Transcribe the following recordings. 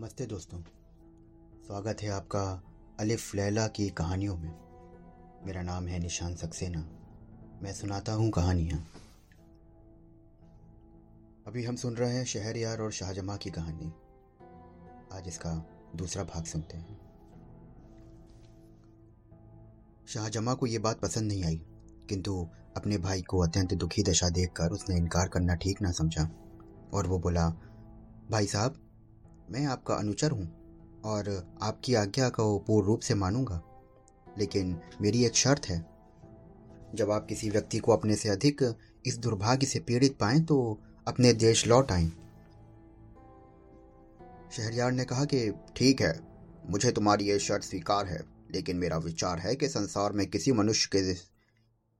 नमस्ते दोस्तों। स्वागत है आपका अलिफ लैला की कहानियों में। मेरा नाम है निशान सक्सेना। मैं सुनाता हूँ कहानियाँ। अभी हम सुन रहे हैं शहर यार और शाहजमा की कहानी। आज इसका दूसरा भाग सुनते हैं। शाहजमा को ये बात पसंद नहीं आई, किंतु अपने भाई को अत्यंत दुखी दशा देखकर उसने इनकार करना ठीक ना समझा, और वो बोला, भाई साहब मैं आपका अनुचर हूँ और आपकी आज्ञा को पूर्ण रूप से मानूँगा। लेकिन मेरी एक शर्त है। जब आप किसी व्यक्ति को अपने से अधिक इस दुर्भाग्य से पीड़ित पाएँ तो अपने देश लौट आए। शहरयार ने कहा कि, ठीक है, मुझे तुम्हारी यह शर्त स्वीकार है, लेकिन मेरा विचार है कि संसार में किसी मनुष्य के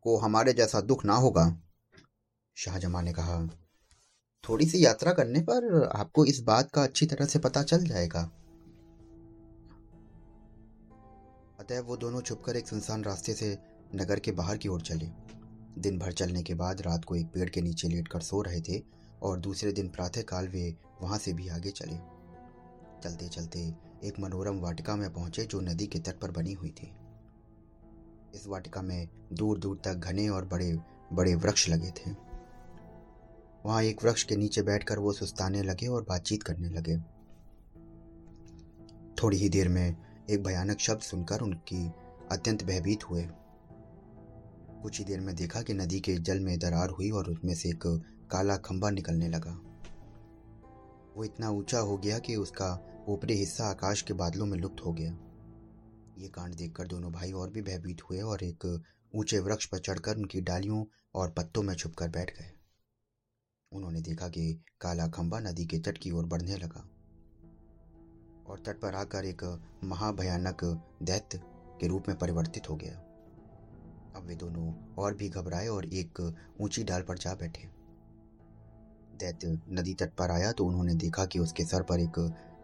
को हमारे जैसा दुख ना होगा। शाहजमा ने कहा थोड़ी सी यात्रा करने पर आपको इस बात का अच्छी तरह से पता चल जाएगा। अतः वो दोनों छुपकर एक सुनसान रास्ते से नगर के बाहर की ओर चले। दिन भर चलने के बाद रात को एक पेड़ के नीचे लेटकर सो रहे थे और दूसरे दिन प्रातःकाल वे वहाँ से भी आगे चले। चलते चलते एक मनोरम वाटिका में पहुँचे जो नदी के तट पर बनी हुई थी। इस वाटिका में दूर दूर तक घने और बड़े बड़े वृक्ष लगे थे। वहाँ एक वृक्ष के नीचे बैठकर वो सुस्ताने लगे और बातचीत करने लगे। थोड़ी ही देर में एक भयानक शब्द सुनकर उनकी अत्यंत भयभीत हुए। कुछ ही देर में देखा कि नदी के जल में दरार हुई और उसमें से एक काला खंबा निकलने लगा। वो इतना ऊँचा हो गया कि उसका ऊपरी हिस्सा आकाश के बादलों में लुप्त हो गया। ये कांड देखकर दोनों भाई और भी भयभीत हुए और एक ऊँचे वृक्ष पर चढ़कर उनकी डालियों और पत्तों में छुपकर बैठ गए। उन्होंने देखा कि काला खंबा नदी के तट की ओर बढ़ने लगा। और तट पर आकर एक महाभयानक दैत्य के रूप में परिवर्तित हो गया। अब वे दोनों और भी घबराए और एक ऊँची डाल पर जा बैठे। दैत्य नदी तट पर आया तो उन्होंने देखा कि उसके सर पर एक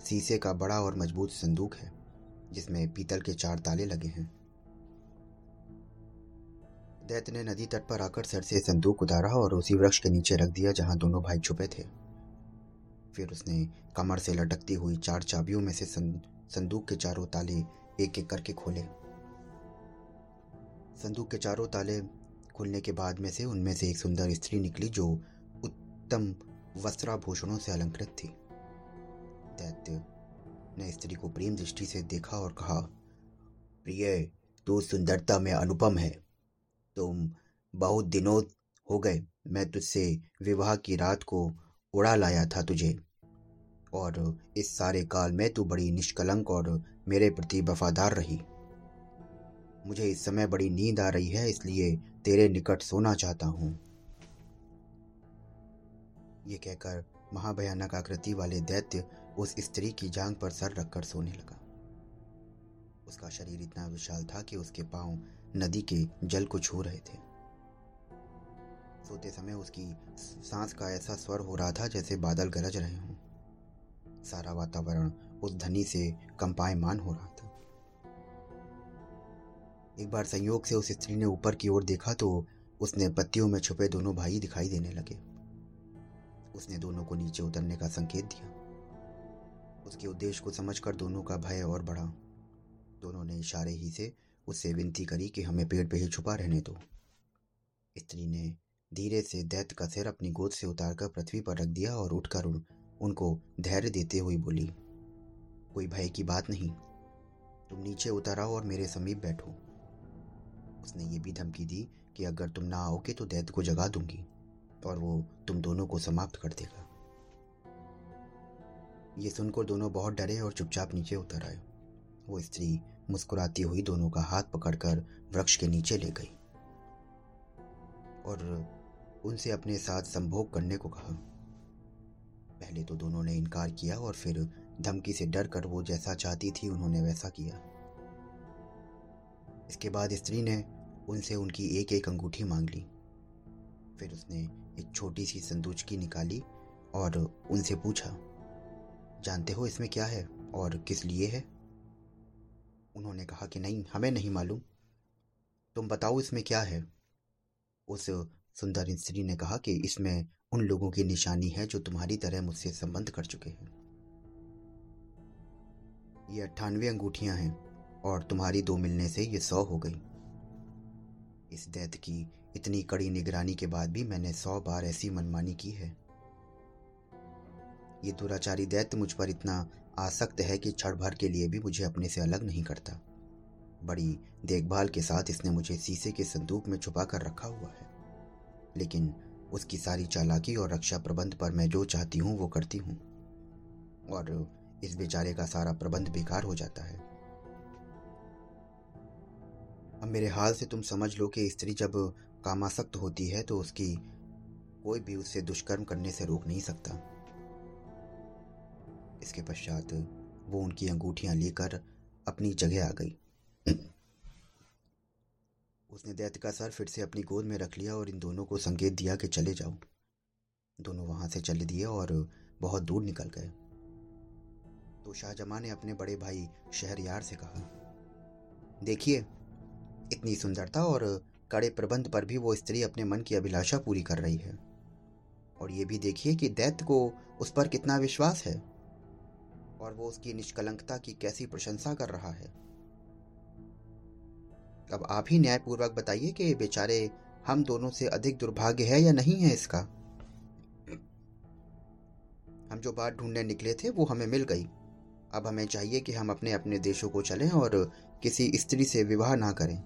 शीशे का बड़ा और मज़बूत संदूक है, जिसमें पीतल के चार ताले लगे हैं। दैत्य ने नदी तट पर आकर सर से संदूक उतारा और उसी वृक्ष के नीचे रख दिया जहाँ दोनों भाई छुपे थे। फिर उसने कमर से लटकती हुई चार चाबियों में से संदूक के चारों ताले एक एक करके खोले। संदूक के चारों ताले खुलने के बाद में से उनमें से एक सुंदर स्त्री निकली जो उत्तम वस्त्राभूषणों से अलंकृत थी। दैत्य ने स्त्री को प्रेम दृष्टि से देखा और कहा, प्रिय, तू सुंदरता में अनुपम है। तुम बहुत दिनों हो गए। मैं तुझसे विवाह की रात को उड़ा लाया था तुझे। और इस सारे काल में तू बड़ी निष्कलंक और मेरे प्रति वफादार रही। मुझे इस समय बड़ी नींद आ रही है, इसलिए तेरे निकट सोना चाहता हूँ। ये कहकर महाभयानक आकृति वाले दैत्य उस स्त्री की जांग पर सर रखकर सोने लगा। उसका शरीर इतना विशाल था कि उसके पाँव नदी के जल को छू रहे थे। सोते समय उसकी सांस का ऐसा स्वर हो रहा था जैसे बादल गरज रहे हों। सारा वातावरण उस धनी से कंपायमान हो रहा था। एक बार संयोग से उस स्त्री ने ऊपर की ओर देखा तो उसने पत्तियों में छुपे दोनों भाई दिखाई देने लगे। उसने दोनों को नीचे उतरने का संकेत दिया। उसके उद्देश्य को समझकर दोनों का भय और बढ़ा। दोनों ने इशारे ही से उससे विनती करी कि हमें पेड़ पे ही छुपा रहने दो। स्त्री ने धीरे से दैत्य का सिर अपनी गोद से उतारकर पृथ्वी पर रख दिया और उठकर उन, उनको धैर्य देते हुए बोली कोई भय की बात नहीं। तुम नीचे उतर आओ और मेरे समीप बैठो। उसने ये भी धमकी दी कि अगर तुम ना आओगे तो दैत्य को जगा दूँगी और वो तुम दोनों को समाप्त कर देगा। ये सुनकर दोनों बहुत डरे और चुपचाप नीचे उतर आए। वो स्त्री मुस्कुराती हुई दोनों का हाथ पकड़कर वृक्ष के नीचे ले गई और उनसे अपने साथ संभोग करने को कहा। पहले तो दोनों ने इनकार किया और फिर धमकी से डर कर वो जैसा चाहती थी, उन्होंने वैसा किया। इसके बाद स्त्री ने उनसे उनकी एक एक अंगूठी मांग ली। फिर उसने एक छोटी सी संदूचकी निकाली और उनसे पूछा, जानते हो इसमें क्या है और किस लिए है? उन्होंने कहा कि नहीं, हमें नहीं मालूम। तुम बताओ इसमें क्या है? उस सुंदर स्त्री ने कहा कि इसमें उन लोगों की निशानी है जो तुम्हारी तरह मुझसे संबंध कर चुके हैं। ये अट्ठानवे अंगूठियाँ हैं और तुम्हारी दो मिलने से ये सौ हो गई। इस दैत की इतनी कड़ी निगरानी के बाद भी मैंने सौ बार ऐसी मनमानी की है। ये दुराचारी दैत्य मुझ पर इतना आसक्त है कि क्षण भर के लिए भी मुझे अपने से अलग नहीं करता। बड़ी देखभाल के साथ इसने मुझे शीशे के संदूक में छुपा कर रखा हुआ है। लेकिन उसकी सारी चालाकी और रक्षा प्रबंध पर मैं जो चाहती हूँ, वो करती हूँ। और इस बेचारे का सारा प्रबंध बेकार हो जाता है। अब मेरे हाल से तुम समझ लो कि स्त्री जब कामासक्त होती है तो उसकी कोई भी उससे दुष्कर्म करने से रोक नहीं सकता। इसके पश्चात वो उनकी अंगूठियाँ लेकर अपनी जगह आ गई। उसने दैत्य का सर फिर से अपनी गोद में रख लिया और इन दोनों को संकेत दिया कि चले जाओ। दोनों वहाँ से चले दिए और बहुत दूर निकल गए। तो शाहजमा ने अपने बड़े भाई शहरयार से कहा, देखिए, इतनी सुंदरता और कड़े प्रबंध पर भी वो स्त्री अपने मन की अभिलाषा पूरी कर रही है। और ये भी देखिए कि दैत्य को उस पर कितना विश्वास है। और वो उसकी निष्कलंकता की कैसी प्रशंसा कर रहा है। अब आप ही न्यायपूर्वक बताइए कि बेचारे हम दोनों से अधिक दुर्भाग्य है या नहीं है इसका? हम जो बात ढूँढने निकले थे, वो हमें मिल गई। अब हमें चाहिए कि हम अपने अपने देशों को चलें और किसी स्त्री से विवाह ना करें,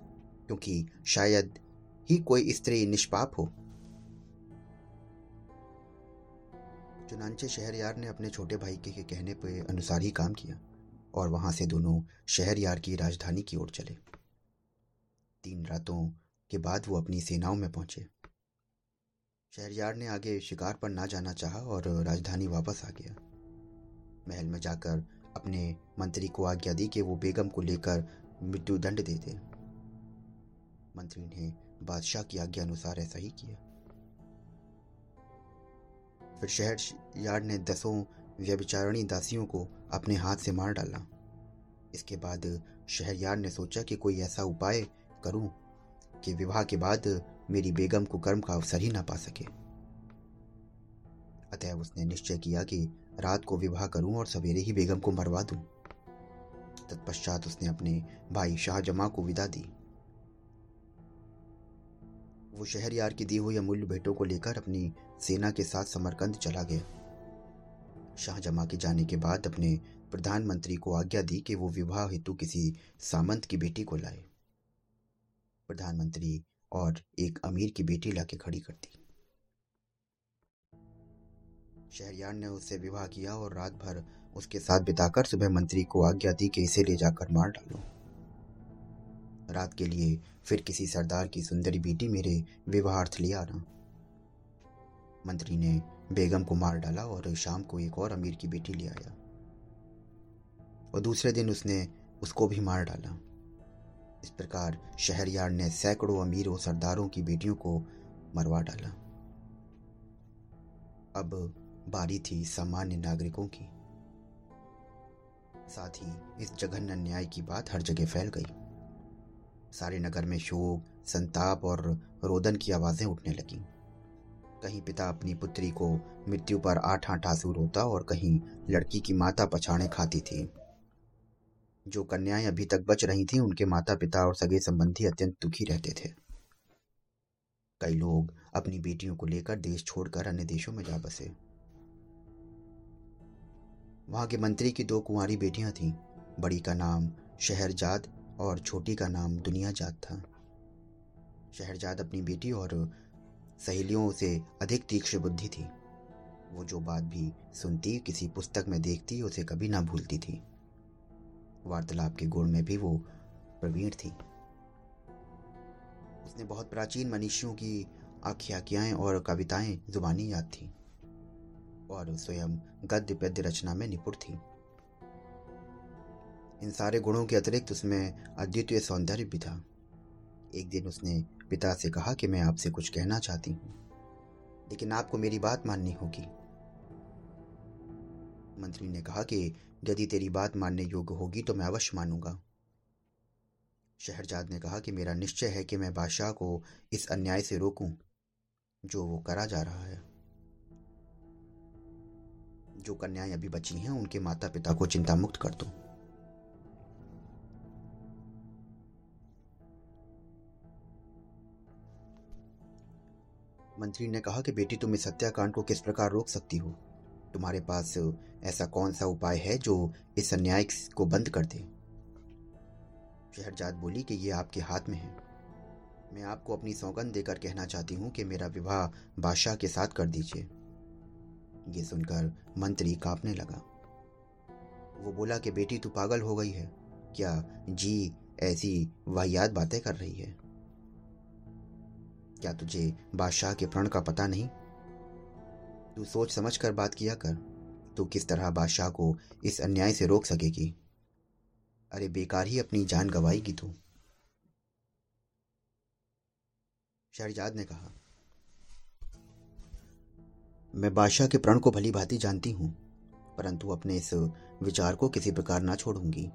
क्योंकि शायद ही कोई स्त्री निष्पाप हो। चुनाचे शहरयार ने अपने छोटे भाई के कहने पर अनुसार ही काम किया और वहाँ से दोनों शहरयार की राजधानी की ओर चले। तीन रातों के बाद वो अपनी सेनाओं में पहुँचे। शहरयार ने आगे शिकार पर ना जाना चाहा और राजधानी वापस आ गया। महल में जाकर अपने मंत्री को आज्ञा दी कि वो बेगम को लेकर मृत्यु दंड दे दे। मंत्री ने बादशाह की आज्ञा अनुसार ऐसा ही किया। फिर शहर यार्ड ने दसों व्यभिचारणी दासियों को अपने हाथ से मार डाला। इसके बाद शहरयार ने सोचा कि कोई ऐसा उपाय करूँ कि विवाह के बाद मेरी बेगम को कर्म का अवसर ही ना पा सके। अतः उसने निश्चय किया कि रात को विवाह करूँ और सवेरे ही बेगम को मरवा दूँ। तत्पश्चात उसने अपने भाई शाहजमा को विदा दी। वो शहरयार की दी हुई अमूल्य भेंटों को लेकर अपनी सेना के साथ समरकंद चला गया। शाहजमा के जाने के बाद अपने प्रधानमंत्री को आज्ञा दी कि वो विवाह हेतु किसी सामंत की बेटी को लाए। प्रधानमंत्री और एक अमीर की बेटी लाके खड़ी कर दी। शहरयार ने उससे विवाह किया और रात भर उसके साथ बिताकर सुबह मंत्री को आज्ञा दी कि इसे ले जाकर मार डालो। रात के लिए फिर किसी सरदार की सुंदरी बेटी मेरे विवाहार्थ ले आना। मंत्री ने बेगम को मार डाला और शाम को एक और अमीर की बेटी ले आया। और दूसरे दिन उसने उसको भी मार डाला। इस प्रकार शहरयार ने सैकड़ों अमीरों सरदारों की बेटियों को मरवा डाला। अब बारी थी सामान्य नागरिकों की। साथ ही इस जघन्य न्याय की बात हर जगह फैल गई। सारे नगर में शोक, संताप और रोदन की आवाज़ें उठने लगीं। कहीं पिता अपनी पुत्री को मृत्यु पर आठ आठ आँसू रोता और कहीं लड़की की माता पछाड़े खाती थी। जो कन्याएँ अभी तक बच रही थीं, उनके माता पिता और सगे संबंधी अत्यंत दुखी रहते थे। कई लोग अपनी बेटियों को लेकर देश छोड़कर अन्य देशों में जा बसे। वहाँ के मंत्री की दो कुंवारी बेटियाँ थीं। बड़ी का नाम शहरजाद और छोटी का नाम दुनियाजाद था। शहरजाद अपनी बेटी और सहेलियों से अधिक तीक्ष्ण बुद्धि थी। वो जो बात भी सुनती, किसी पुस्तक में देखती, उसे कभी ना भूलती थी। वार्तालाप के गुण में भी वो प्रवीण थी। उसने बहुत प्राचीन मनुष्यों की आख्याकियाएँ और कविताएँ, जुबानी याद थी और स्वयं गद्य पद्य रचना में निपुण थी। इन सारे गुणों के अतिरिक्त उसमें अद्वितीय सौंदर्य भी था। एक दिन उसने पिता से कहा कि मैं आपसे कुछ कहना चाहती हूँ, लेकिन आपको मेरी बात माननी होगी। मंत्री ने कहा कि यदि तेरी बात मानने योग्य होगी तो मैं अवश्य मानूँगा। शहरजाद ने कहा कि मेरा निश्चय है कि मैं बादशाह को इस अन्याय से रोकूं, जो वो करा जा रहा है। जो कन्याएँ अभी बची हैं, उनके माता पिता को चिंता मुक्त कर दो। मंत्री ने कहा कि बेटी, तुम इस हत्याकांड को किस प्रकार रोक सकती हो? तुम्हारे पास ऐसा कौन सा उपाय है जो इस अन्याय को बंद कर दे? शहरजाद बोली कि ये आपके हाथ में है। मैं आपको अपनी सौगंध देकर कहना चाहती हूँ कि मेरा विवाह बादशाह के साथ कर दीजिए। ये सुनकर मंत्री कांपने लगा। वो बोला कि बेटी, तू पागल हो गई है। क्या जी ऐसी वाहियात बातें कर रही है? क्या तुझे बादशाह के प्रण का पता नहीं? तू सोच समझ कर बात किया कर। तू किस तरह बादशाह को इस अन्याय से रोक सकेगी? अरे बेकार ही अपनी जान गवाएगी तू। शहजाद ने कहा, मैं बादशाह के प्रण को भली भांति जानती हूँ, परंतु अपने इस विचार को किसी प्रकार ना छोड़ूँगी।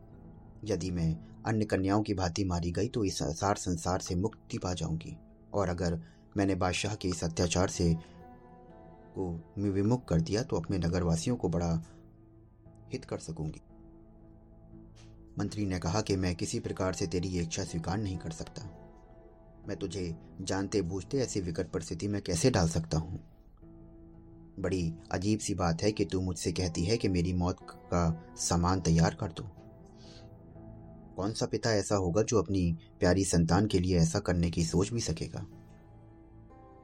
यदि मैं अन्य कन्याओं की भांति मारी गई तो इस सार संसार से मुक्ति पा जाऊँगी। और अगर मैंने बादशाह के इस अत्याचार से को विमुख कर दिया तो अपने नगरवासियों को बड़ा हित कर सकूँगी। मंत्री ने कहा कि मैं किसी प्रकार से तेरी ये इच्छा स्वीकार नहीं कर सकता। मैं तुझे जानते बूझते ऐसी विकट परिस्थिति में कैसे डाल सकता हूँ? बड़ी अजीब सी बात है कि तू मुझसे कहती है कि मेरी मौत का सामान तैयार कर दो। कौन सा पिता ऐसा होगा जो अपनी प्यारी संतान के लिए ऐसा करने की सोच भी सकेगा?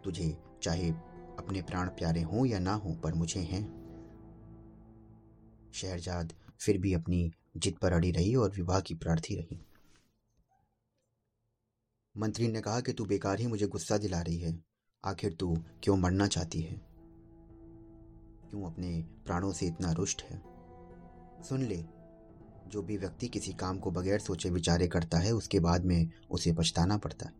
तुझे चाहे अपने प्राण प्यारे हों या ना हों, पर मुझे हैं। शहरजाद फिर भी अपनी जिद पर अड़ी रही और विवाह की प्रार्थी रही। मंत्री ने कहा कि तू बेकार ही मुझे गुस्सा दिला रही है। आखिर तू क्यों मरना चाहती है? क्यों अपने प्राणों से इतना रुष्ट है? सुन ले जो भी व्यक्ति किसी काम को बगैर सोचे विचारे करता है, उसके बाद में उसे पछताना पड़ता है।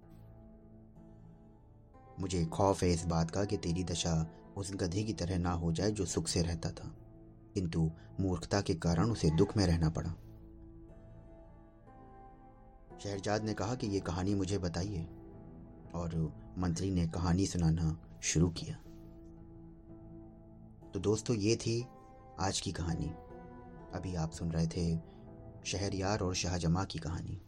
मुझे खौफ है इस बात का कि तेरी दशा उस गधे की तरह ना हो जाए जो सुख से रहता था, किंतु मूर्खता के कारण उसे दुख में रहना पड़ा। शहरजाद ने कहा कि ये कहानी मुझे बताइए, और मंत्री ने कहानी सुनाना शुरू किया। तो दोस्तों, ये थी आज की कहानी। अभी आप सुन रहे थे शहरयार और शाहजमा की कहानी।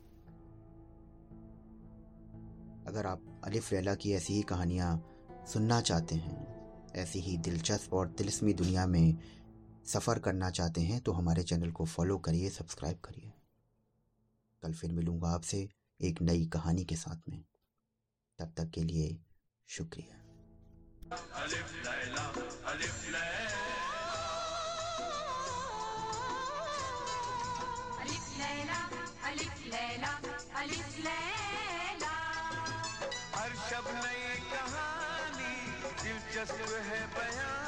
अगर आप अलिफ लैला की ऐसी ही कहानियाँ सुनना चाहते हैं, ऐसी ही दिलचस्प और तिलस्मी दुनिया में सफ़र करना चाहते हैं तो हमारे चैनल को फॉलो करिए, सब्सक्राइब करिए। कल फिर मिलूँगा आपसे एक नई कहानी के साथ में। तब तक के लिए शुक्रिया। हर शब नई कहानी दिलचस्प है बयानी।